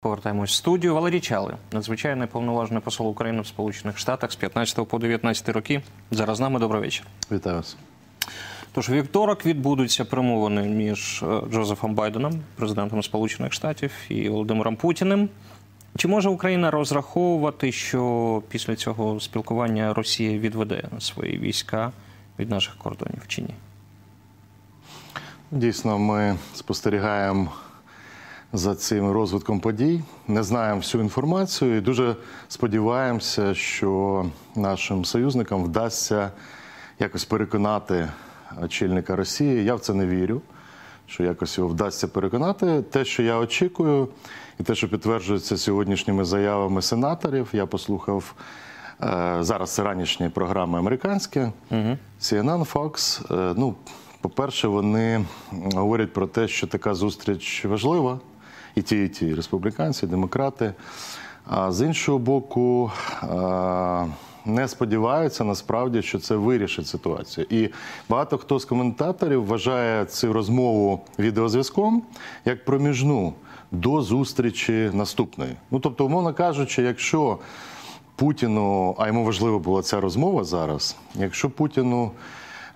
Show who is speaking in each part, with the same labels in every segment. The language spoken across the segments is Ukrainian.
Speaker 1: Повертаємось в студію. Валерій Чали, надзвичайний повноважений посол України в Сполучених Штатах з 15 по 19 роки. Зараз з нами добрий вечір.
Speaker 2: Вітаю вас.
Speaker 1: Тож вівторок відбудуться перемовини між е, Джозефом Байденом, президентом Сполучених Штатів, і Володимиром Путіним. Чи може Україна розраховувати, що після цього спілкування Росія відведе свої війська від наших кордонів чи ні?
Speaker 2: Дійсно, ми спостерігаємо за цим розвитком подій, не знаємо всю інформацію і дуже сподіваємося, що нашим союзникам вдасться якось переконати очільника Росії. Я в це не вірю. Що якось його вдасться переконати. Те, що я очікую, і те, що підтверджується сьогоднішніми заявами сенаторів, я послухав е, зараз це ранішні програми американські, CNN, Fox. Е, ну, по-перше, вони говорять про те, що така зустріч важлива, і ті, і ті республіканці, і демократи. А з іншого боку, не сподіваються насправді, що це вирішить ситуацію. І багато хто з коментаторів вважає цю розмову відеозв'язком як проміжну до зустрічі наступної. Ну тобто, умовно кажучи, якщо Путіну, а йому важлива була ця розмова зараз, якщо Путіну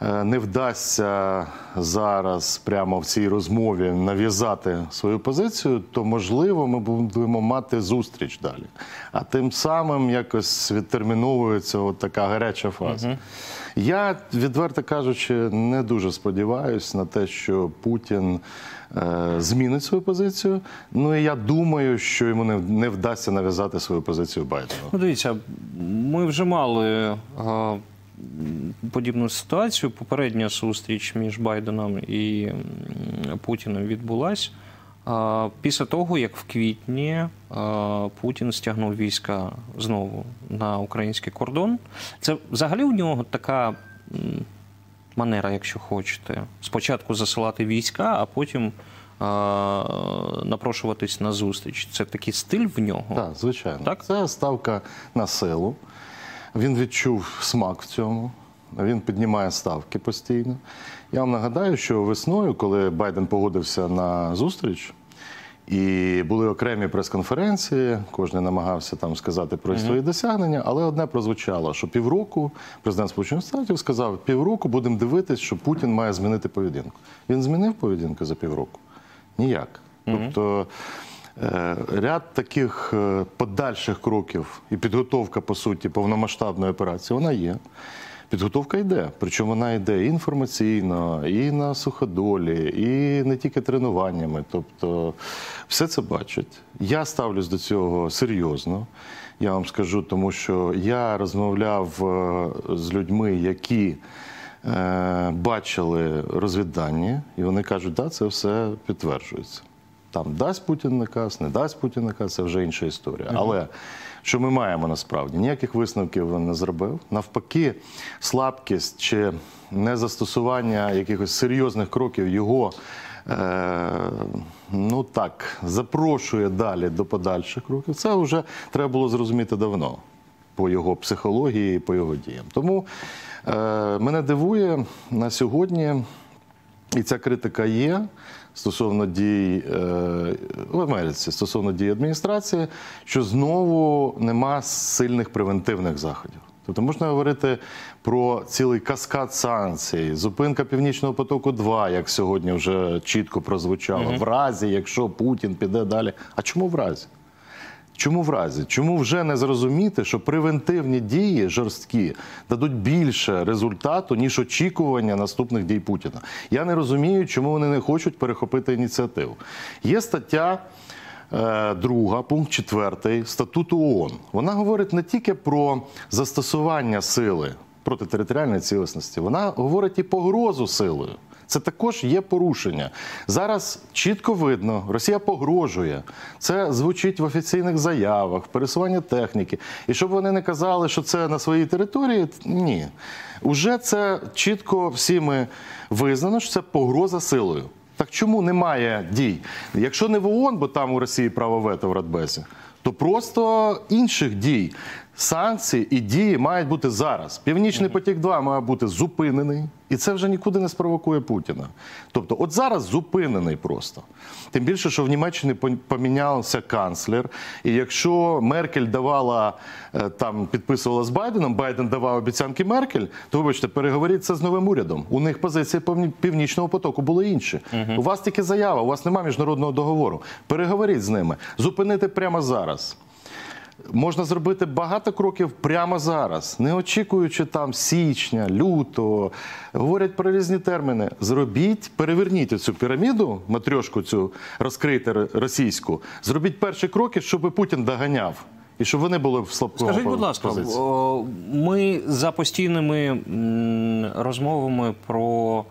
Speaker 2: не вдасться зараз прямо в цій розмові нав'язати свою позицію, то можливо ми будемо мати зустріч далі. А тим самим якось відтерміновується от така гаряча фаза. Я, відверто кажучи, не дуже сподіваюся на те, що Путін е, змінить свою позицію. Ну і я думаю, що йому не, не вдасться нав'язати свою позицію Байдену.
Speaker 1: Ну, дивіться, ми вже мали е, подібну ситуацію. Попередня зустріч між Байденом і Путіним відбулась. е, Після того, як в квітні Путін стягнув війська знову на український кордон, це взагалі у нього така манера, якщо хочете, спочатку засилати війська, а потім е, напрошуватись на зустріч. Це такий стиль в нього.
Speaker 2: Так, звичайно.
Speaker 1: Так?
Speaker 2: Це ставка на силу. Він відчув смак в цьому. Він піднімає ставки постійно. Я вам нагадаю, що весною, коли Байден погодився на зустріч, і були окремі прес-конференції, кожен намагався там сказати про свої досягнення, але одне прозвучало, що півроку президент Сполучених Штатів сказав, півроку будемо дивитись, що Путін має змінити поведінку. Він змінив поведінку за півроку? Ніяк. Тобто е, ряд таких е, подальших кроків і підготовка, по суті, повномасштабної операції, вона є. Підготовка йде, причому вона йде і інформаційно, і на суходолі, і не тільки тренуваннями. Тобто все це бачать. Я ставлюсь до цього серйозно. Я вам скажу, тому що я розмовляв е, з людьми, які е, бачили розвіддані, і вони кажуть, да, це все підтверджується. Там дасть Путін наказ, не дасть Путін наказ, це вже інша історія. Але що ми маємо насправді? Ніяких висновків він не зробив. Навпаки, слабкість чи незастосування якихось серйозних кроків його. Е, ну так, запрошує далі до подальших кроків. Це вже треба було зрозуміти давно по його психології, по його діям. Тому е, мене дивує на сьогодні, і ця критика є стосовно дій е, в Америці, стосовно дій адміністрації, що знову нема сильних превентивних заходів. Тобто можна говорити про цілий каскад санкцій, зупинка Північного потоку 2 як сьогодні вже чітко прозвучало, в разі, якщо Путін піде далі. А чому в разі? Чому в разі? Чому вже не зрозуміти, що превентивні дії жорсткі дадуть більше результату, ніж очікування наступних дій Путіна? Я не розумію, чому вони не хочуть перехопити ініціативу. Є стаття. е, Друга, пункт четвертий статуту ООН. Вона говорить не тільки про застосування сили проти територіальної цілісності, вона говорить і погрозу силою. Це також є порушення. Зараз чітко видно, Росія погрожує. Це звучить в офіційних заявах, в пересуванні техніки. І щоб вони не казали, що це на своїй території, ні. Уже це чітко всіми визнано, що це погроза силою. Так чому немає дій? Якщо не в ООН, бо там у Росії право вето в Радбезі, то просто інших дій. Санкції і дії мають бути зараз. Північний потік 2 має бути зупинений, і це вже нікуди не спровокує Путіна. Тобто, от зараз зупинений просто. Тим більше, що в Німеччині помінявся канцлер. І якщо Меркель давала е, там, підписувала з Байденом, Байден давав обіцянки Меркель, то вибачте, переговоріть це з новим урядом. У них позиції північного потоку були інші. У вас тільки заява, у вас немає міжнародного договору. Переговоріть з ними, зупинити прямо зараз. Можна зробити багато кроків прямо зараз, не очікуючи там січня, лютого. Говорять про різні терміни. Зробіть, переверніть цю піраміду, матрьошку цю розкрити російську. Зробіть перші кроки, щоб Путін доганяв. І щоб вони були в слабкому
Speaker 1: Скажіть, будь ласка,
Speaker 2: позиції.
Speaker 1: ми за постійними розмовами про,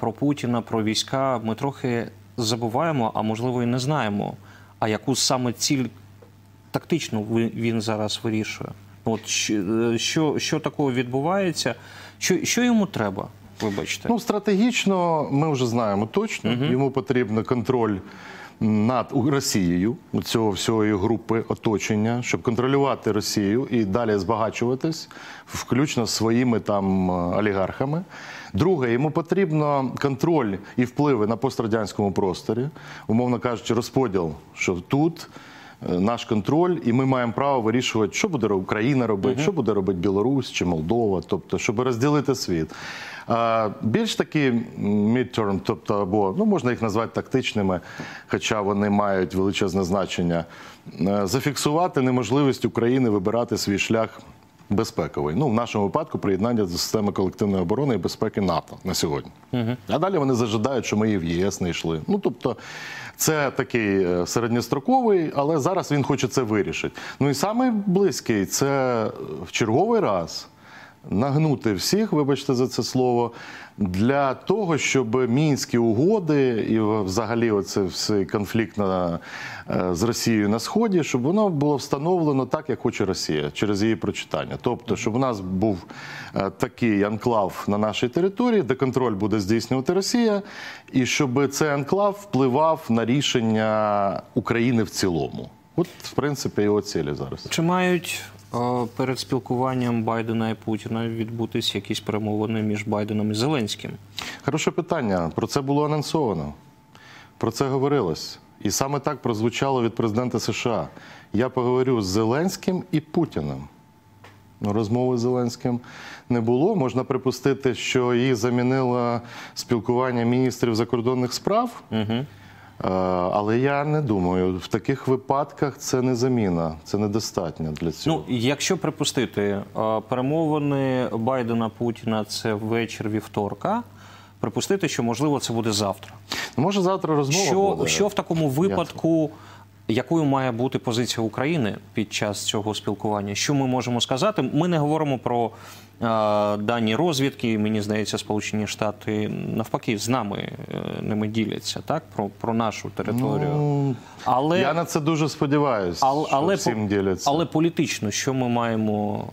Speaker 1: про Путіна, про війська, ми трохи забуваємо, а можливо і не знаємо, а яку саме ціль тактичну ви- він зараз вирішує. От що, що, що такого відбувається, що, що йому треба, вибачте.
Speaker 2: Ну, стратегічно ми вже знаємо точно. Йому потрібен контроль над Росією, цього всієї групи оточення, щоб контролювати Росію і далі збагачуватись, включно своїми там е, олігархами. Друге, йому потрібно контроль і впливи на пострадянському просторі, умовно кажучи, розподіл, що тут. Е, Наш контроль, і ми маємо право вирішувати, що буде Україна робити, що буде робити Білорусь чи Молдова, тобто, щоб розділити світ. А більш такі midterm, тобто або ну можна їх назвати тактичними, хоча вони мають величезне значення, е, зафіксувати неможливість України вибирати свій шлях безпековий. Ну в нашому випадку приєднання до системи колективної оборони і безпеки НАТО на сьогодні. А далі вони зажидають, що ми і в ЄС не йшли. Ну тобто, це такий е, середньостроковий, але зараз він хоче це вирішити. Ну і найближчий це в черговий раз нагнути всіх, вибачте за це слово, для того, щоб мінські угоди і взагалі оце все конфлікт на, е, з Росією на сході, щоб воно було встановлено так, як хоче Росія, через її прочитання. Тобто, щоб у нас був е, такий анклав на нашій території, де контроль буде здійснювати Росія, і щоб цей анклав впливав на рішення України в цілому. От, в принципі, його цілі зараз.
Speaker 1: Чи мають перед спілкуванням Байдена і Путіна відбутись якісь перемовини між Байденом і Зеленським?
Speaker 2: Хороше питання. Про це було анонсовано. Про це говорилось. І саме так прозвучало від президента США. Я поговорю з Зеленським і Путіним. Ну, розмови з Зеленським не було. Можна припустити, що її замінило спілкування міністрів закордонних справ. Е, Але я не думаю, в таких випадках це не заміна, це недостатньо для цього.
Speaker 1: Ну, якщо припустити, е, перемовини Байдена Путіна це вечір вівторка. Припустити, що можливо це буде завтра.
Speaker 2: Ну, Може, завтра розмова
Speaker 1: Що,
Speaker 2: буде.
Speaker 1: що в такому випадку, якою має бути позиція України під час цього спілкування? Що ми можемо сказати? Ми не говоримо про е, дані розвідки. Мені здається, Сполучені Штати навпаки з нами е, ними діляться, так про, про нашу територію.
Speaker 2: Ну,
Speaker 1: але
Speaker 2: Я на це дуже сподіваюся,
Speaker 1: але,
Speaker 2: що
Speaker 1: але,
Speaker 2: всім діляться.
Speaker 1: але політично, що ми маємо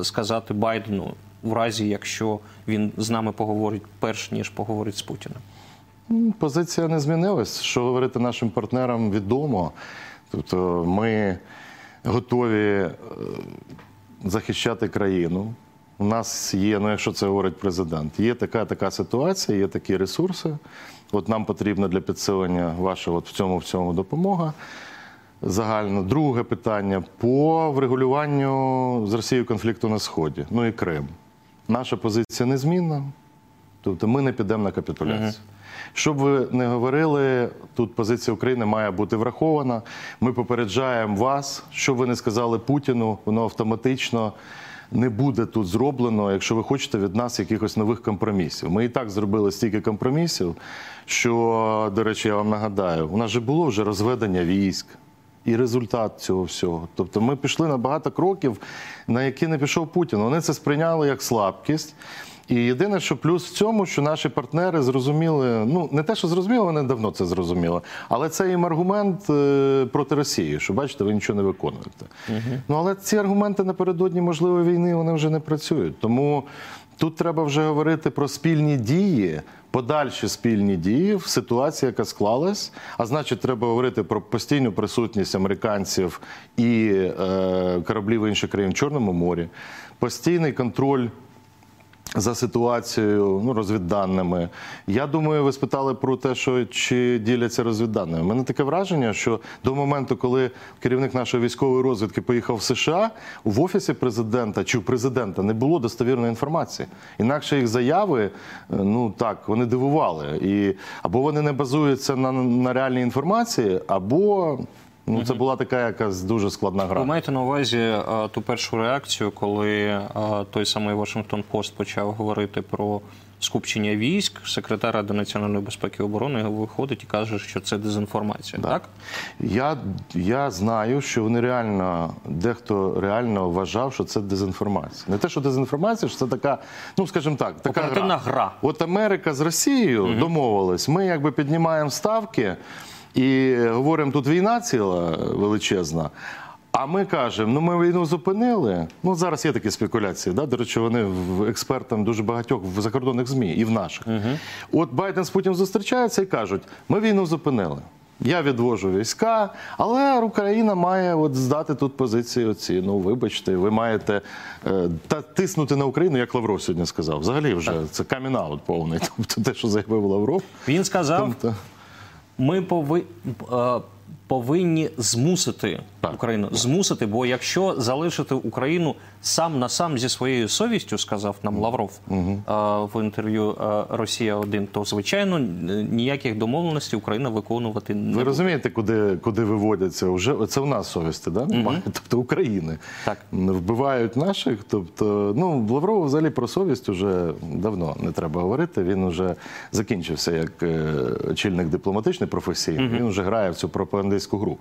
Speaker 1: е, сказати Байдену в разі, якщо він з нами поговорить перш ніж поговорить з Путіним?
Speaker 2: Позиція не змінилась. Що говорити нашим партнерам відомо. Тобто ми готові е, захищати країну. У нас є, ну якщо це говорить президент, є така така ситуація, є такі ресурси. От нам потрібна для підсилення вашого от в цьому в цьому допомога. Загально. Друге питання по врегулюванню з Росією конфлікту на Сході. Ну і Крим. Наша позиція незмінна. Тобто ми не підемо на капітуляцію. Щоб ви не говорили, тут позиція України має бути врахована. Ми попереджаємо вас, що ви не сказали Путіну, воно автоматично не буде тут зроблено, якщо ви хочете від нас якихось нових компромісів. Ми і так зробили стільки компромісів, що, до речі, я вам нагадаю, у нас же було вже розведення військ. І результат цього всього. Тобто ми пішли на багато кроків, на які не пішов Путін. Вони це сприйняли як слабкість. І єдине, що плюс в цьому, що наші партнери зрозуміли, ну не те, що зрозуміли, вони давно це зрозуміли, але це їм аргумент е, проти Росії, що бачите, ви нічого не виконуєте. Ну але ці аргументи напередодні можливої війни вони вже не працюють. Тому тут треба вже говорити про спільні дії. Подальші спільні дії в ситуації, яка склалась, а значить, треба говорити про постійну присутність американців і е, кораблів інших країн в Чорному морі, постійний контроль за ситуацією, ну розвідданими. Я думаю, ви спитали про те, що чи діляться розвідданими. У мене таке враження, що до моменту, коли керівник нашої військової розвідки поїхав в США, в офісі президента чи у президента не було достовірної інформації. Інакше їх заяви, е, ну так, вони дивували. І або вони не базуються на, на реальній інформації, або ну це була така якась дуже складна гра.
Speaker 1: Ви маєте на увазі е, ту першу реакцію, коли е, той самий Вашингтон Пост почав говорити про скупчення військ, секретар Ради національної безпеки і оборони виходить і каже, що це дезінформація. Так,
Speaker 2: Я, я знаю, що вони реально, дехто реально вважав, що це дезінформація. Не те, що дезінформація, що це така, ну скажімо так, така
Speaker 1: Оперативна гра.
Speaker 2: От Америка з Росією домовилась, ми якби піднімаємо ставки і говоримо, тут війна ціла величезна. А ми кажемо, ну ми війну зупинили. Ну зараз є такі спекуляції. Да? До речі, вони в експертам дуже багатьох в закордонних змі і в наших. От Байден з Путіним зустрічаються і кажуть, ми війну зупинили. Я відвожу війська, але Україна має от здати тут позиції. Оці. Ну, вибачте, ви маєте е, та тиснути на Україну, як Лавров сьогодні сказав. Взагалі, вже це камінаут повний. Тобто те, що заявив Лавров.
Speaker 1: Він сказав,
Speaker 2: Тобто,
Speaker 1: ми пови... повинні змусити
Speaker 2: Так.
Speaker 1: Україну змусити, бо якщо залишити Україну сам на сам зі своєю совістю, сказав нам Лавров е, в інтерв'ю е, Росія 1 то звичайно ніяких домовленостей Україна виконувати не
Speaker 2: ви розумієте, куди, куди виводяться? Уже це в нас совісті, да? немає? Тобто України.
Speaker 1: Так.
Speaker 2: Вбивають наших. Тобто, ну Лаврову взагалі про совість уже давно не треба говорити. Він вже закінчився як е, очільник дипломатичний професійний. Він вже грає в цю пропагандистську гру.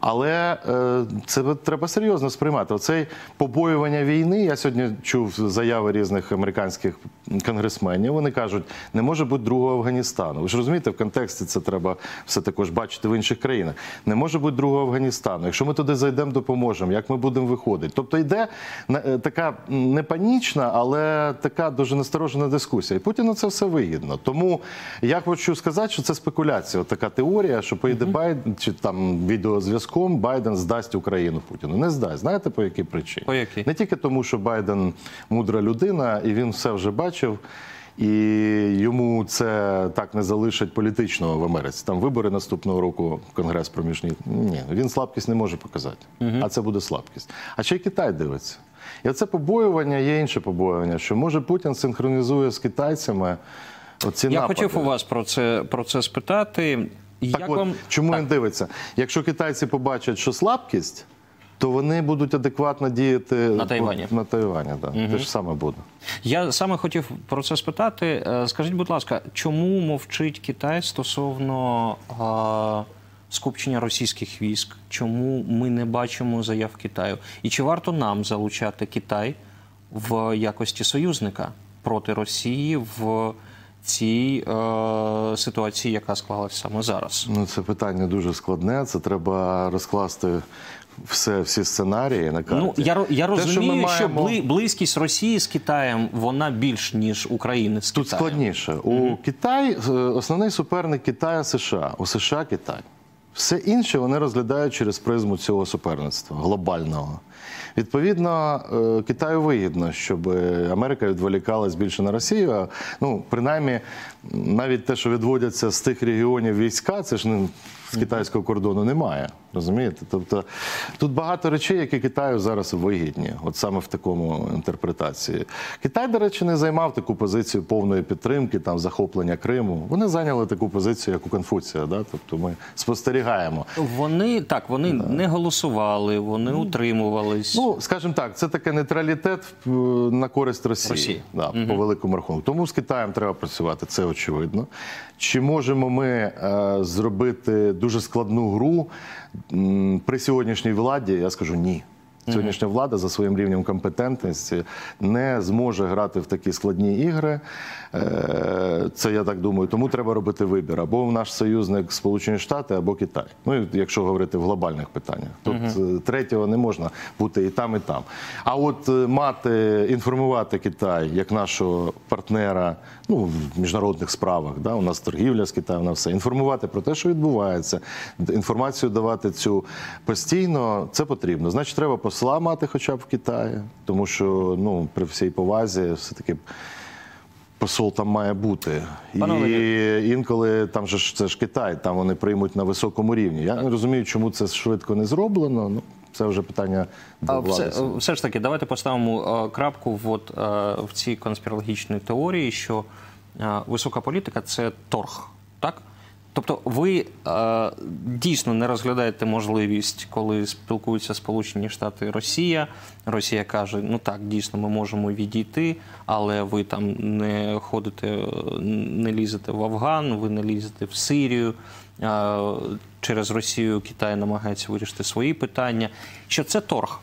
Speaker 2: Але е, це треба серйозно сприймати. Оцей побоювання війни. Я сьогодні чув заяви різних американських конгресменів. Вони кажуть, не може бути другого Афганістану. Ви ж розумієте, в контексті це треба все також бачити в інших країнах. Не може бути другого Афганістану. Якщо ми туди зайдемо, допоможемо. Як ми будемо виходити? Тобто йде е, така не панічна, але така дуже насторожена дискусія. І Путіну це все вигідно. Тому я хочу сказати, що це спекуляція. От така теорія, що поїде Байден чи там відеозв'язком Байден здасть Україну Путіну. Не здасть. Знаєте по якій причині?
Speaker 1: По якій?
Speaker 2: Не тільки тому, що Байден мудра людина, і він все вже бачив. І йому це так не залишить політичного в Америці. Там вибори наступного року, конгрес проміжний. Ні, він слабкість не може показати. А це буде слабкість. А ще й Китай дивиться. І оце побоювання є інше побоювання, що може Путін синхронізує з китайцями оці
Speaker 1: Я
Speaker 2: напади.
Speaker 1: хотів у вас про це про це спитати.
Speaker 2: Так
Speaker 1: Як
Speaker 2: от,
Speaker 1: вам
Speaker 2: чому
Speaker 1: Так.
Speaker 2: він дивиться? Якщо китайці побачать, що слабкість, то вони будуть адекватно діяти
Speaker 1: На Тайвані.
Speaker 2: На Тайвані, да. Те ж саме буде.
Speaker 1: Я саме хотів про це спитати. Е, Скажіть, будь ласка, чому мовчить Китай стосовно а, скупчення російських військ? Чому ми не бачимо заяв Китаю? І чи варто нам залучати Китай в якості союзника проти Росії в цій е, ситуації, яка склалась саме зараз?
Speaker 2: Ну, це питання дуже складне. Це треба розкласти все, всі сценарії на карті.
Speaker 1: Ну я я
Speaker 2: Те, що ми
Speaker 1: розумію, що, бли- близькість Росії з Китаєм вона більш ніж України з
Speaker 2: Тут
Speaker 1: Китаєм.
Speaker 2: складніше. У Китай е, основний суперник Китаю США. У США Китай. Все інше вони розглядають через призму цього суперництва глобального. Відповідно, е, Китаю вигідно, щоб Америка відволікалась більше на Росію. Ну, принаймні, навіть те, що відводяться з тих регіонів війська, це ж не з китайського кордону немає. Розумієте? Тобто тут багато речей, які Китаю зараз вигідні, от саме в такому інтерпретації. Китай, до речі, не займав таку позицію повної підтримки, там захоплення Криму. Вони зайняли таку позицію, як у Конфуція. Да? Тобто ми спостерігаємо.
Speaker 1: Вони так, вони не голосували, вони утримувались.
Speaker 2: Ну, скажімо так, це таке нейтралітет е, на користь Росії,
Speaker 1: Росії.
Speaker 2: Да, по великому рахунку. Тому з Китаєм треба працювати, це очевидно. Чи можемо ми е, зробити дуже складну гру при сьогоднішній владі? Я скажу ні. Сьогоднішня влада за своїм рівнем компетентності не зможе грати в такі складні ігри. Е, Це я так думаю. Тому треба робити вибір або наш союзник Сполучені Штати, або Китай. Ну якщо говорити в глобальних питаннях, тут е, третього не можна бути і там, і там. А от е, мати інформувати Китай як нашого партнера, ну в міжнародних справах, да, у нас торгівля з Китаєм на все, інформувати про те, що відбувається, інформацію давати цю постійно, це потрібно. Значить, треба посла мати хоча б в Китаї, тому що ну при всій повазі, все таки. Посол там має бути.
Speaker 1: Пане
Speaker 2: І інколи там же ж це ж Китай, там вони приймуть на високому рівні. Я не розумію, чому це швидко не зроблено. Ну, це вже питання до влади.
Speaker 1: все, все ж таки, давайте поставимо е, крапку в, от, е, в цій конспірологічній теорії, що е, висока політика це торг, так? Тобто ви е, дійсно не розглядаєте можливість, коли спілкуються Сполучені Штати і Росія. Росія каже: ну так, дійсно, ми можемо відійти, але ви там не ходите, не лізете в Афган, ви не лізете в Сирію. Е, Через Росію Китай намагається вирішити свої питання. Що це торг?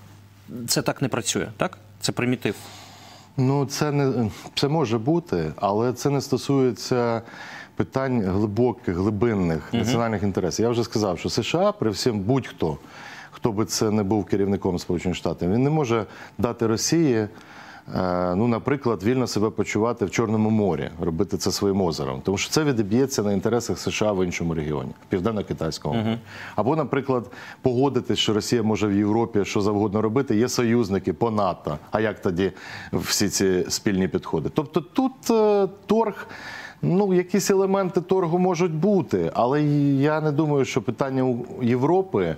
Speaker 1: Це так не працює, так? Це примітив.
Speaker 2: Ну, це не це може бути, але це не стосується питань глибоких, глибинних національних інтересів. Я вже сказав, що США при всім будь-хто, хто би це не був керівником Сполучених Штатів, він не може дати Росії. е, Ну, наприклад, вільно себе почувати в Чорному морі, робити це своїм озером, тому що це відіб'ється на інтересах США в іншому регіоні, в південно-китайському морі. Або, наприклад, погодитись, що Росія може в Європі що завгодно робити. Є союзники по НАТО. А як тоді всі ці спільні підходи? Тобто тут е, торг. Ну, якісь елементи торгу можуть бути, але я не думаю, що питання Європи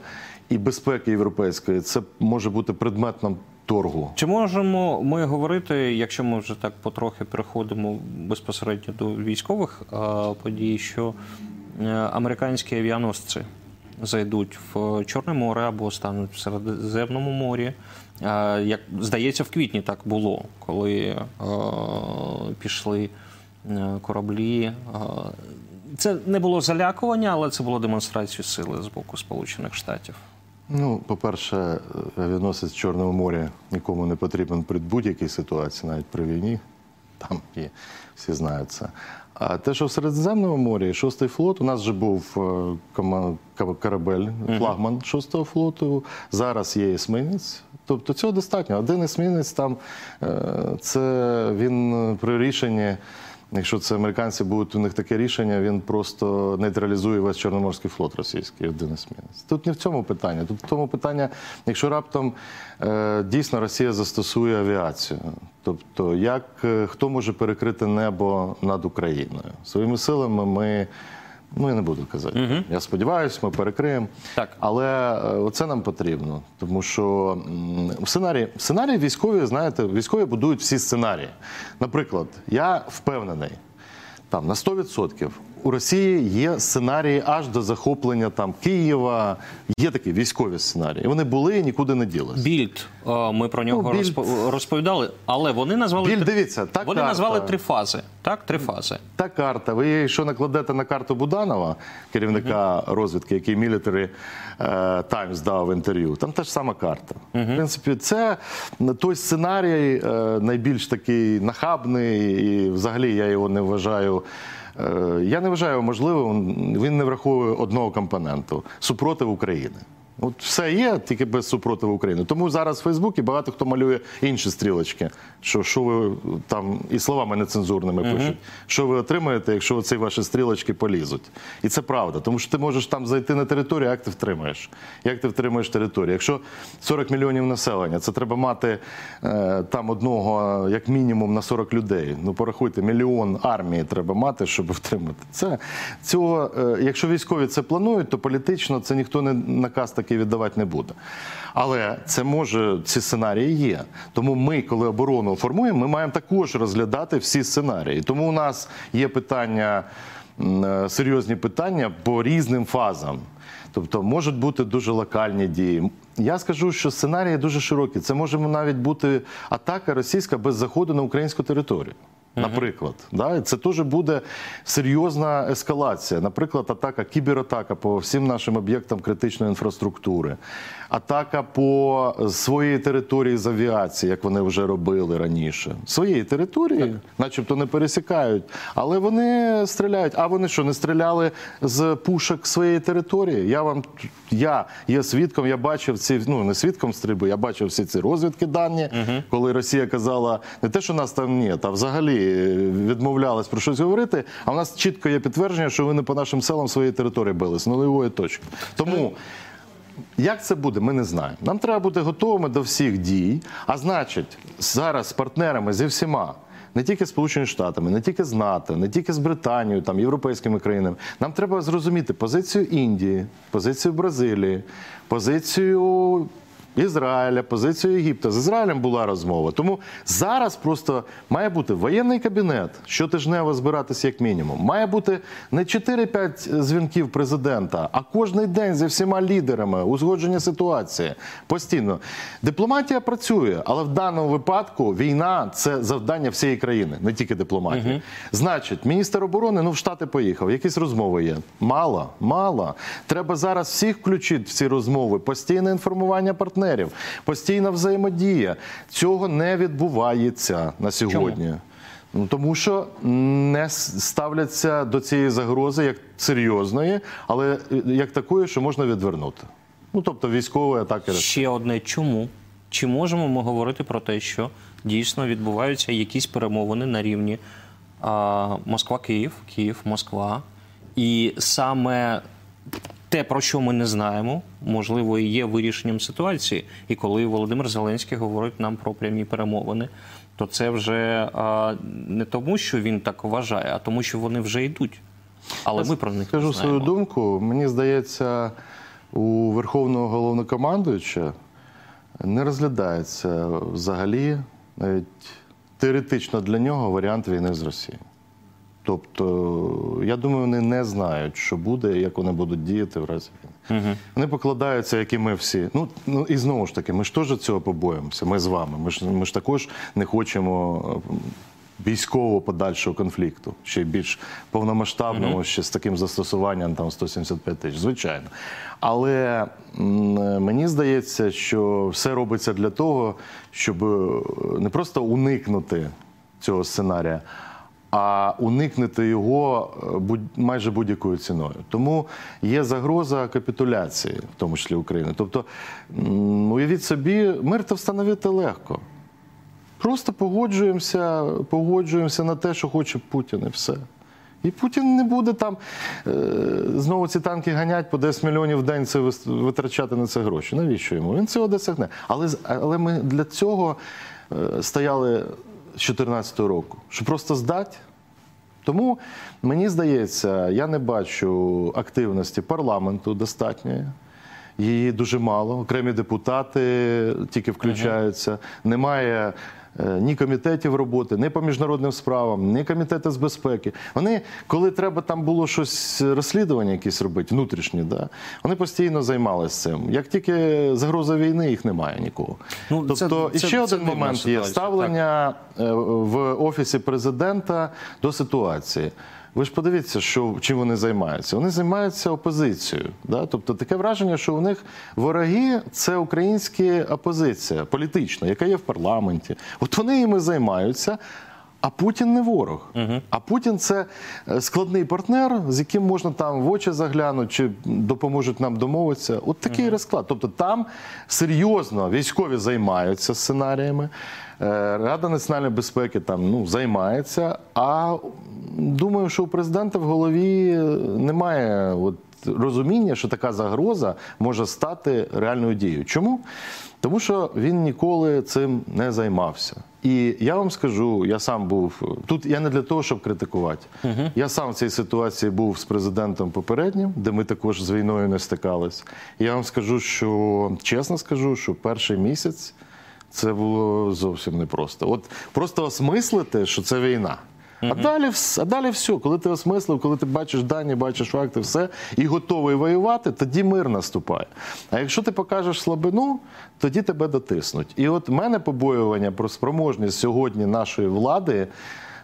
Speaker 2: і безпеки європейської це може бути предметом торгу.
Speaker 1: Чи можемо ми говорити, якщо ми вже так потрохи переходимо безпосередньо до військових подій, що е, американські авіаносці зайдуть в Чорне море або стануть в Середземному морі? Е, Як здається, в квітні так було, коли е, пішли кораблі. Е, Це не було залякування, але це було демонстрацією сили з боку Сполучених Штатів.
Speaker 2: Ну, по-перше, авіаносець в Чорному морі нікому не потрібен при будь-якій ситуації, навіть при війні. Там є, всі знають це. А те, що в Середземному морі, шостий флот, у нас вже був е, корабель, флагман шостого флоту. Зараз є есминець. Тобто цього достатньо. Один есмінець там е, це він е, при рішенні. Якщо це американці будуть у них таке рішення, він просто нейтралізує весь Чорноморський флот російський один смінець. Тут не в цьому питання. Тут в тому питання, якщо раптом е, дійсно Росія застосує авіацію, тобто як е, хто може перекрити небо над Україною своїми силами, ми. Ну, я не буду казати. Я сподіваюся, ми перекриємо.
Speaker 1: Так.
Speaker 2: Але це нам потрібно, тому що м, в сценарії, в сценарії військові, знаєте, військові будують всі сценарії. Наприклад, я впевнений, там на 100% у Росії є сценарії аж до захоплення там Києва. Є такі військові сценарії. Вони були і нікуди не ділися.
Speaker 1: Більд, е, ми про нього
Speaker 2: Ну, Більд-
Speaker 1: розповідали, але вони назвали
Speaker 2: Більд, дивіться, та
Speaker 1: вони
Speaker 2: карта.
Speaker 1: назвали три фази. Так, три фази.
Speaker 2: Та карта. Ви її що накладете на карту Буданова, керівника розвідки, який Military е, Times дав інтерв'ю. Там та ж сама карта. В принципі, це той сценарій е, найбільш такий нахабний, і взагалі я його не вважаю. Е, Я не вважаю можливим. Він не враховує одного компоненту супротив України. От все є, тільки без супротиву України. Тому зараз в Фейсбуці багато хто малює інші стрілочки, що, що ви там і словами нецензурними пишуть, що ви отримаєте, якщо ці ваші стрілочки полізуть. І це правда, тому що ти можеш там зайти на територію, як ти втримаєш? Як ти втримаєш територію? Якщо 40 мільйонів населення, це треба мати е, там одного, як мінімум, на 40 людей. Ну порахуйте, мільйон армії треба мати, щоб втримати. Це цього, е, якщо військові це планують, то політично це ніхто не наказ такий віддавати не буде. Але це може, ці сценарії є. Тому ми, коли оборону формуємо, ми маємо також розглядати всі сценарії. Тому у нас є питання, е, серйозні питання по різним фазам. Тобто можуть бути дуже локальні дії. Я скажу, що сценарії дуже широкі. Це може навіть бути атака російська без заходу на українську територію. Наприклад, да? Це теж буде серйозна ескалація. Наприклад, атака, кібератака по всім нашим об'єктам критичної інфраструктури, атака по своїй території з авіації, як вони вже робили раніше. Своєї території, начебто не пересікають, але вони стріляють. А вони що, не стріляли з пушок своєї території? Я вам я є свідком, я бачив ці, ну не свідком стрільби, я бачив всі ці розвідки дані, коли Росія казала не те, що нас там ні, а взагалі відмовлялась про щось говорити. А в нас чітко є підтвердження, що вони по нашим селам своєї території били з нульової точки. Тому. Як це буде, ми не знаємо. Нам треба бути готовими до всіх дій. А значить, зараз з партнерами зі всіма, не тільки з Сполученими Штатами, не тільки з НАТО, не тільки з Британією, там європейськими країнами. Нам треба зрозуміти позицію Індії, позицію Бразилії, позицію. Ізраїля, позицію Єгипта. З Ізраїлем була розмова. Тому зараз просто має бути воєнний кабінет, щотижнево збиратися як мінімум. Має бути не 4-5 дзвінків президента, а кожний день зі всіма лідерами узгодження ситуації. Постійно. Дипломатія працює, але в даному випадку війна це завдання всієї країни, не тільки дипломатії. Значить, міністр оборони ну в Штати поїхав. Якісь розмови є. Мало, мало. Треба зараз всіх включити в ці розмови. Постійне інформування партнерів, постійна взаємодія. Цього не відбувається на сьогодні. Ну, тому що не ставляться до цієї загрози як серйозної, але е, як такої, що можна відвернути. Ну тобто військової атаки.
Speaker 1: Ще одне чому? Чи можемо ми говорити про те, що дійсно відбуваються якісь перемовини на рівні а, Москва-Київ, Київ-Москва, і саме те, про що ми не знаємо, можливо, і є вирішенням ситуації. І коли Володимир Зеленський говорить нам про прямі перемовини, то це вже а, не тому, що він так вважає, а тому, що вони вже йдуть. Але ми про них
Speaker 2: Скажу
Speaker 1: не
Speaker 2: свою думку. Мені здається, у Верховного головнокомандуюча не розглядається взагалі навіть теоретично для нього варіант війни з Росією. Тобто, я думаю, вони не знають, що буде, як вони будуть діяти в разі війни. Вони покладаються, як і ми всі. Ну, ну і знову ж таки, ми ж теж цього побоїмося. Ми з вами. Ми ж ми ж також не хочемо е, військового подальшого конфлікту, ще більш повномасштабного, ще з таким застосуванням там 175 тисяч, звичайно. Але м, мені здається, що все робиться для того, щоб е, не просто уникнути цього сценарія, а уникнути його е, майже будь-якою ціною. Тому є загроза капітуляції, в тому числі України. Тобто, уявіть собі, мир то встановити легко. Просто погоджуємося, погоджуємося на те, що хоче Путін, і все. І Путін не буде там е, знову ці танки ганять по 10 мільйонів в день це витрачати на це гроші. Навіщо йому? Він цього досягне. Але, але ми для цього е, стояли 2014 року, що просто здати. Тому мені здається, я не бачу активності парламенту достатньої. Її дуже мало. Окремі депутати тільки включаються. Немає ні комітетів роботи, ні по міжнародним справам, ні комітети з безпеки. Вони, коли треба там було щось розслідування, якісь робити, внутрішні, да, вони постійно займалися цим. Як тільки загроза війни, їх немає нікого.
Speaker 1: Ну, це-
Speaker 2: тобто, і ще
Speaker 1: це
Speaker 2: один
Speaker 1: це
Speaker 2: момент є ставлення так. в офісі президента до ситуації. Ви ж подивіться, що чим вони займаються. Вони займаються опозицією. Да? Тобто таке враження, що у них вороги це українська опозиція політична, яка є в парламенті. От вони іми займаються. А Путін не ворог. А Путін це е, складний партнер, з яким можна там в очі заглянути, чи допоможуть нам домовитися. От такий розклад. Тобто там серйозно військові займаються сценаріями. е, Рада національної безпеки там ну займається. А думаю, що у президента в голові немає от розуміння, що така загроза може стати реальною дією. Чому? Тому що він ніколи цим не займався. І я вам скажу, я сам був тут. Я не для того, щоб критикувати. Я сам в цій ситуації був з президентом попереднім, де ми також з війною не стикались. І я вам скажу, що чесно скажу, що перший місяць це було зовсім непросто. От просто осмислити, що це війна. А далі, а далі все, коли ти осмислив, коли ти бачиш дані, бачиш факти, все і готовий воювати, тоді мир наступає. А якщо ти покажеш слабину, тоді тебе дотиснуть. І от в мене побоювання про спроможність сьогодні нашої влади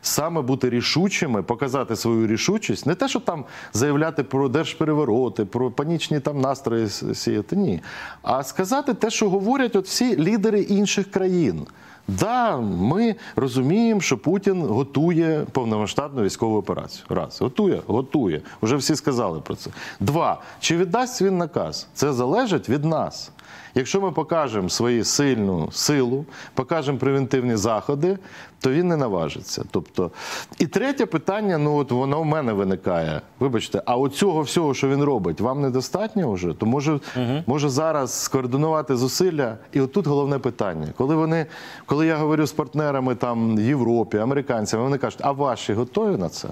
Speaker 2: саме бути рішучими, показати свою рішучість, не те, що там заявляти про держперевороти, про панічні там настрої сіяти, ні. А сказати те, що говорять от всі лідери інших країн. Да, ми розуміємо, що Путін готує повномасштабну військову операцію. Раз, готує, готує. Уже всі сказали про це. Два, чи віддасть він наказ? Це залежить від нас. Якщо ми покажемо свою сильну силу, покажемо превентивні заходи, то він не наважиться. Тобто, і третє питання, ну от воно в мене виникає. Вибачте, а от цього всього, що він робить, вам недостатньо вже? То може, може зараз скоординувати зусилля? І отут головне питання. Коли вони, коли я говорю з партнерами там в Європі, американцями, вони кажуть, а ваші готові на це?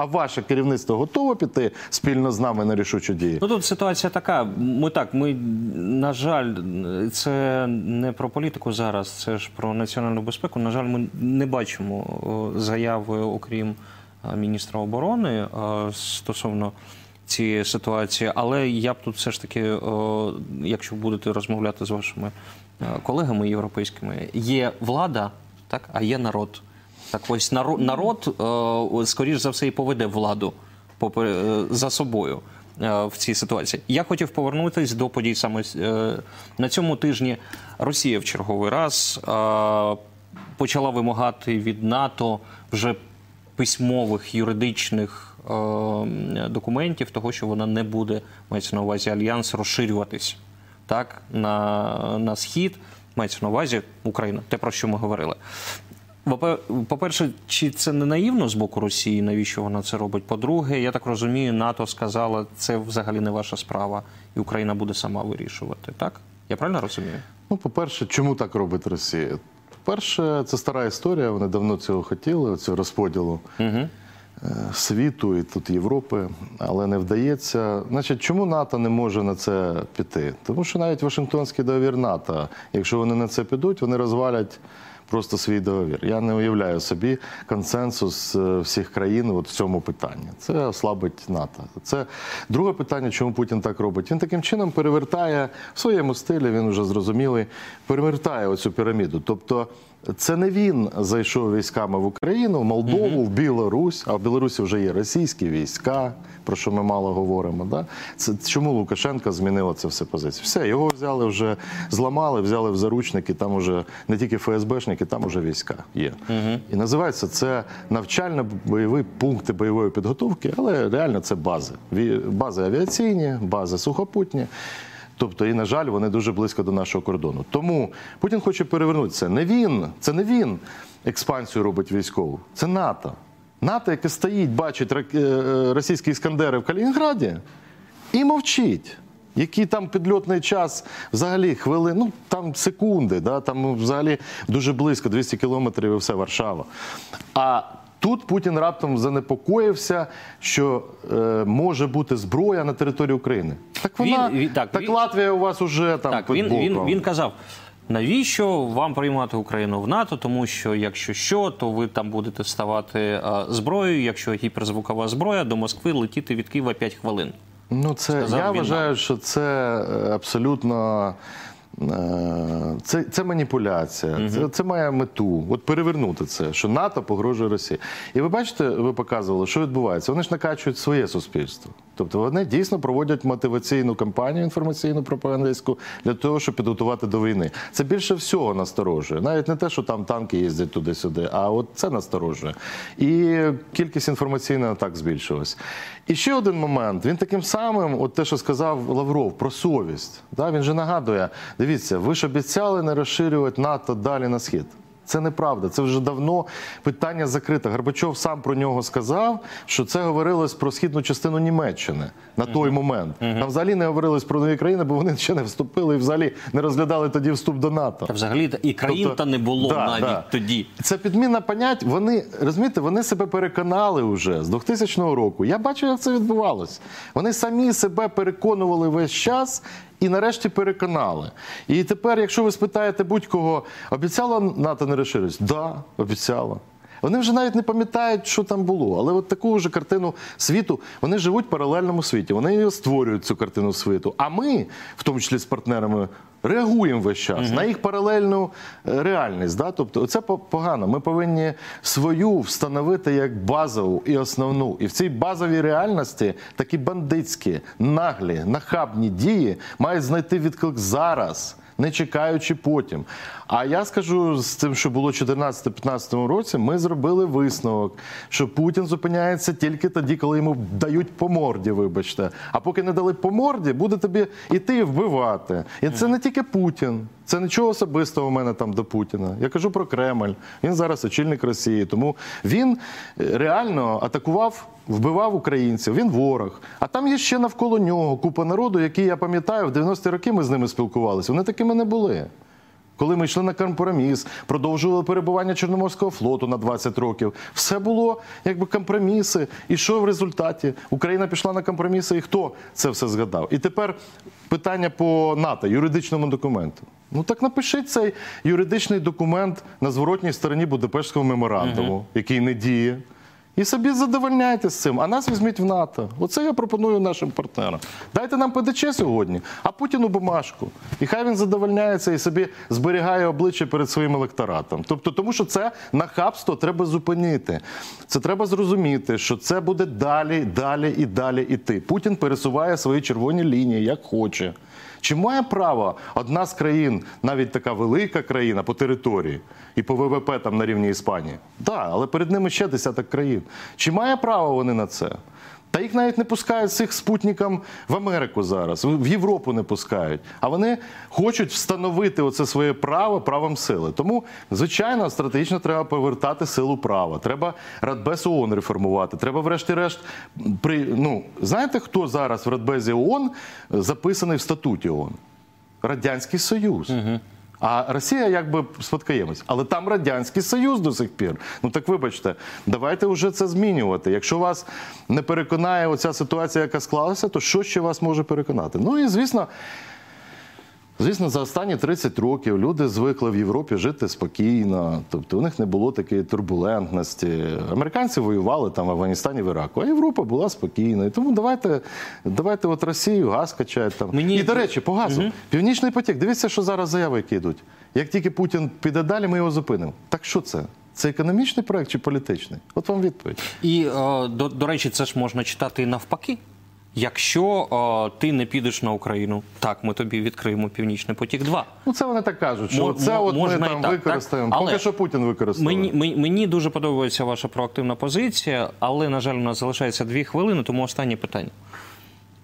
Speaker 2: А ваше керівництво готове піти спільно з нами на рішучі дії?
Speaker 1: Ну тут ситуація така. Ми так, ми на жаль, це не про політику зараз, це ж про національну безпеку. На жаль, ми не бачимо заяви, окрім міністра оборони стосовно цієї ситуації. Але я б тут все ж таки, о, якщо будете розмовляти з вашими колегами європейськими, є влада, так, а є народ. Так ось народ, е, скоріш за все і поведе владу е, за собою е, в цій ситуації. Я хотів повернутися до подій саме на цьому тижні. Росія в черговий раз почала вимагати від НАТО вже письмових юридичних документів, того, що вона не буде мається на увазі альянс розширюватись так на, на схід. Мається на увазі Україна, те про що ми говорили. Попе- По-перше, чи це не наївно з боку Росії, навіщо вона це робить? По-друге, я так розумію, НАТО сказала, це взагалі не ваша справа, і Україна буде сама вирішувати. Так? Я правильно розумію?
Speaker 2: Ну, по-перше, чому так робить Росія? По-перше, це стара історія. Вони давно цього хотіли, цього розподілу е, світу і тут Європи, але не вдається. Значить, чому НАТО не може на це піти? Тому що навіть Вашингтонський договір НАТО, якщо вони на це підуть, вони розвалять. Просто свій договір. Я не уявляю собі консенсус е, всіх країн от в цьому питанні. Це ослабить НАТО. Це друге питання, чому Путін так робить. Він таким чином перевертає в своєму стилі, він вже зрозумілий, перевертає оцю піраміду. Тобто, це не він зайшов військами в Україну, в Молдову, в Білорусь, а в Білорусі вже є російські війська, про що ми мало говоримо. Да? Це чому Лукашенко змінило це все позицію? Все, його взяли вже, зламали, взяли в заручники, там уже не тільки ФСБшники, там уже війська є. І називається це навчально-бойові пункти бойової підготовки, але реально це бази. Бази авіаційні, бази сухопутні. Тобто, і на жаль, вони дуже близько до нашого кордону. Тому Путін хоче перевернути це. Не він, це не він експансію робить військову, це НАТО. НАТО, яке стоїть, бачить е, е, російські іскандери в Калінінграді і мовчить. Який там підльотний час, взагалі хвилин, ну там секунди, да, там взагалі дуже близько, 200 кілометрів і все Варшава. А тут Путін раптом занепокоївся, що е, може бути зброя на території України. Так вона
Speaker 1: Він- так,
Speaker 2: так
Speaker 1: він-
Speaker 2: Латвія у вас уже там
Speaker 1: Так, він, він, він казав. Навіщо вам приймати Україну в НАТО? Тому що якщо що, то ви там будете ставати а, зброєю. Якщо гіперзвукова зброя до Москви летіти від Києва 5 хвилин.
Speaker 2: Ну, це
Speaker 1: Сказав
Speaker 2: я вважаю, що це е, абсолютно. Е, Це, це маніпуляція, це, це має мету. От перевернути це, що НАТО погрожує Росії. І ви бачите, ви показували, що відбувається. Вони ж накачують своє суспільство. Тобто вони дійсно проводять мотиваційну кампанію інформаційну пропагандистську для того, щоб підготувати до війни. Це більше всього насторожує. Навіть не те, що там танки їздять туди-сюди, а от це насторожує. І кількість інформаційних атак збільшилась. І ще один момент. Він таким самим, от те, що сказав Лавров про совість. Да? Він же нагадує: дивіться, ви ж обіцяли не розширювати НАТО далі на схід. Це неправда. Це вже давно питання закрите. Горбачов сам про нього сказав, що це говорилось про східну частину Німеччини на той момент. Там взагалі не говорилось про нові країни, бо вони ще не вступили і взагалі не розглядали тоді вступ до НАТО.
Speaker 1: Та взагалі і країн
Speaker 2: Тобто-
Speaker 1: та не було
Speaker 2: Да,
Speaker 1: навіть
Speaker 2: да.
Speaker 1: тоді.
Speaker 2: Це підміна понять. Вони розумієте, вони себе переконали вже з 2000 року. Я бачу, як це відбувалось. Вони самі себе переконували весь час. І нарешті переконали. І тепер, якщо ви спитаєте будь-кого, обіцяла НАТО не розширитись? Да, обіцяла. Вони вже навіть не пам'ятають, що там було. Але от таку вже картину світу вони живуть в паралельному світі. Вони створюють цю картину світу. А ми, в тому числі з партнерами, реагуємо весь час на їх паралельну е, реальність. Да? Тобто, це погано. Ми повинні свою встановити як базову і основну. І в цій базовій реальності такі бандитські, наглі, нахабні дії мають знайти відклик зараз не чекаючи потім. А я скажу з тим, що було в 2014-2015 році, ми зробили висновок, що Путін зупиняється тільки тоді, коли йому дають по морді, вибачте. А поки не дали по морді, буде тобі іти і вбивати. І це не тільки Путін. Це нічого особистого у мене там до Путіна. Я кажу про Кремль. Він зараз очільник Росії. Тому він е, реально атакував, вбивав українців. Він ворог. А там є ще навколо нього купа народу, який я пам'ятаю, в 90-ті роки ми з ними спілкувалися. Вони такими не були. Коли ми йшли на компроміс, продовжували перебування Чорноморського флоту на 20 років, все було якби компроміси. І що в результаті? Україна пішла на компроміси, і хто це все згадав? І тепер питання по НАТО, юридичному документу. Ну так напишіть цей юридичний документ на зворотній стороні Будапештського меморандуму, який не діє. І собі задовольняйтесь цим, а нас візьміть в НАТО. Оце я пропоную нашим партнерам. Дайте нам ПДЧ сьогодні, а Путіну бумажку. І хай він задовольняється і собі зберігає обличчя перед своїм електоратом. Тобто, тому що це нахабство треба зупинити. Це треба зрозуміти, що це буде далі, далі і далі іти. Путін пересуває свої червоні лінії, як хоче. Чи має право одна з країн, навіть така велика країна по території і по ВВП там на рівні Іспанії? Так, але перед ними ще десяток країн. Чи має право вони на це? Та їх навіть не пускають цих спутникам в Америку зараз, в Європу не пускають. А вони хочуть встановити оце своє право правом сили. Тому, звичайно, стратегічно треба повертати силу права. Треба Радбез ООН реформувати. Треба, врешті-решт, при ну знаєте, хто зараз в Радбезі ООН записаний в статуті ООН? Радянський Союз. А Росія якби спадкоємець. Але там Радянський Союз до сих пір. Ну так вибачте, давайте вже це змінювати. Якщо вас не переконає оця ситуація, яка склалася, то що ще вас може переконати? Ну і звісно. Звісно, за останні 30 років люди звикли в Європі жити спокійно, тобто у них не було такої турбулентності. Американці воювали там в Афганістані, в Іраку, а Європа була спокійна. І тому давайте, давайте от Росію газ качають там.
Speaker 1: Мені-
Speaker 2: І до речі, по газу. Північний потік. Дивіться, що зараз заяви, які йдуть. Як тільки Путін піде далі, ми його зупинимо. Так що це? Це економічний проект чи політичний? От вам відповідь.
Speaker 1: І е, до, до речі, це ж можна читати навпаки. Якщо е, ти не підеш на Україну, так ми тобі відкриємо Північний потік 2
Speaker 2: Ну це вони так кажуть, що це от ми там
Speaker 1: так,
Speaker 2: використаємо.
Speaker 1: так.
Speaker 2: Поки що Путін використовує.
Speaker 1: Мені, мені, мені дуже подобається ваша проактивна позиція, але, на жаль, у нас залишається дві хвилини, тому останнє питання.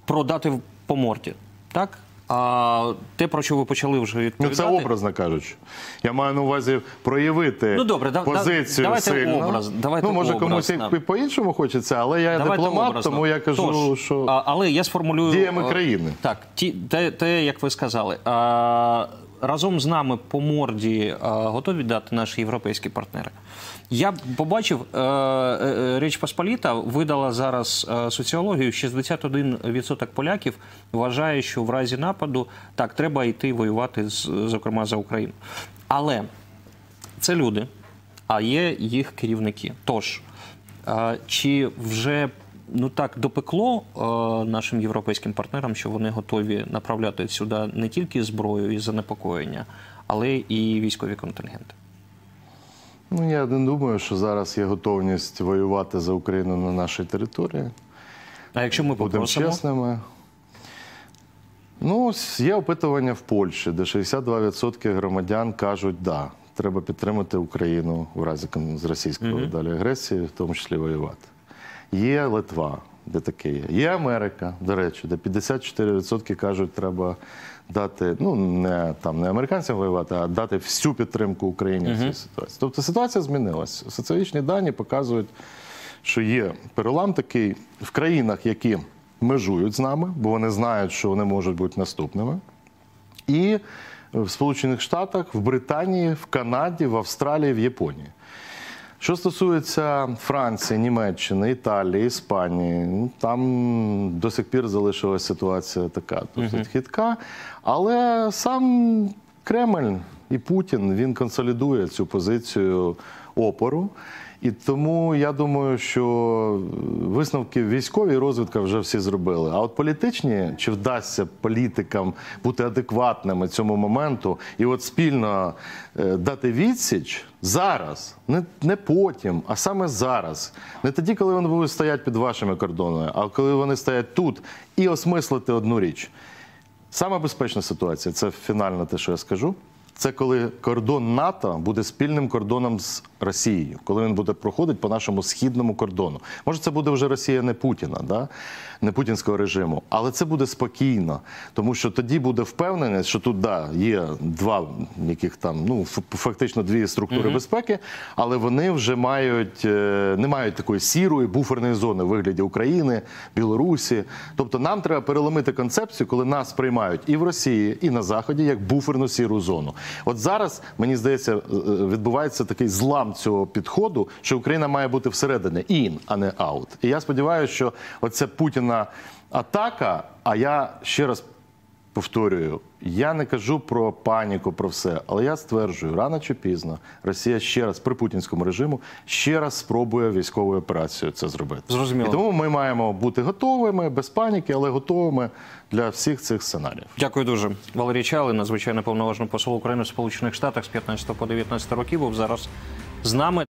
Speaker 1: Про дати по морді. Так? А те, про що ви почали вже
Speaker 2: Ну, це образно кажучи. Я маю на увазі проявити
Speaker 1: Ну, добре, да-
Speaker 2: позицію
Speaker 1: давайте
Speaker 2: сильно.
Speaker 1: образ, давайте
Speaker 2: ну, може,
Speaker 1: образ,
Speaker 2: комусь
Speaker 1: да.
Speaker 2: по-іншому хочеться, але я
Speaker 1: Давайте
Speaker 2: дипломат,
Speaker 1: образно.
Speaker 2: тому я кажу,
Speaker 1: Тож,
Speaker 2: що
Speaker 1: а, але я сформулюю
Speaker 2: діями країни.
Speaker 1: Так, ті, те, те, як ви сказали, а, разом з нами по морді готові дати наші європейські партнери. Я побачив, е, е, Річ Посполіта видала зараз е, соціологію. 61% поляків вважає, що в разі нападу так треба йти воювати, з, зокрема за Україну. Але це люди, а є їх керівники. Тож, е, чи вже ну так допекло е, нашим європейським партнерам, що вони готові направляти сюди не тільки зброю і занепокоєння, але і військові контингенти?
Speaker 2: ну, я не думаю, що зараз є готовність воювати за Україну на нашій території.
Speaker 1: А якщо ми
Speaker 2: Будемо
Speaker 1: попросимо,
Speaker 2: чесними. Ну, є опитування в Польщі, де 62% громадян кажуть, да, треба підтримати Україну в разі з російської далі агресії, в тому числі воювати. Є Литва, де таке є. Є Америка, до речі, де 54% кажуть, треба дати, ну не там не американцям воювати, а дати всю підтримку Україні в цій ситуації. Тобто ситуація змінилась. Соціологічні дані показують, що є перелам такий в країнах, які межують з нами, бо вони знають, що вони можуть бути наступними. І в Сполучених Штатах, в Британії, в Канаді, в Австралії, в Японії. Що стосується Франції, Німеччини, Італії, Іспанії, ну, там до сих пір залишилася ситуація така досить хитка. Але сам Кремль і Путін він консолідує цю позицію опору. І тому я думаю, що висновки військові розвідка вже всі зробили. А от політичні, чи вдасться політикам бути адекватними цьому моменту і от спільно е, дати відсіч зараз, не, не потім, а саме зараз. Не тоді, коли вони будуть стоять під вашими кордонами, а коли вони стоять тут і осмислити одну річ. Сама безпечна ситуація це фінально те, що я скажу. Це коли кордон НАТО буде спільним кордоном з Росією, коли він буде проходити по нашому східному кордону. Може, це буде вже Росія не Путіна, да? не путінського режиму, але це буде спокійно, тому що тоді буде впевненість, що тут да, є два, яких там ну фактично дві структури безпеки, але вони вже мають е, не мають такої сірої буферної зони в вигляді України, Білорусі. Тобто нам треба переломити концепцію, коли нас приймають і в Росії, і на Заході як буферну сіру зону. От зараз мені здається, е, е, відбувається такий злам цього підходу, що Україна має бути всередині ін, а не аут. І я сподіваюся, що оця Путіна атака. А я ще раз повторюю, я не кажу про паніку, про все, але я стверджую, рано чи пізно Росія ще раз при путінському режиму ще раз спробує військовою операцією це зробити.
Speaker 1: Зрозуміло.
Speaker 2: І тому ми маємо бути готовими, без паніки, але готовими для всіх цих сценаріїв.
Speaker 1: Дякую дуже. Валерій Чали, надзвичайно повноважний посол України в Сполучених Штатах з 15 по 19 років, був зараз з нами.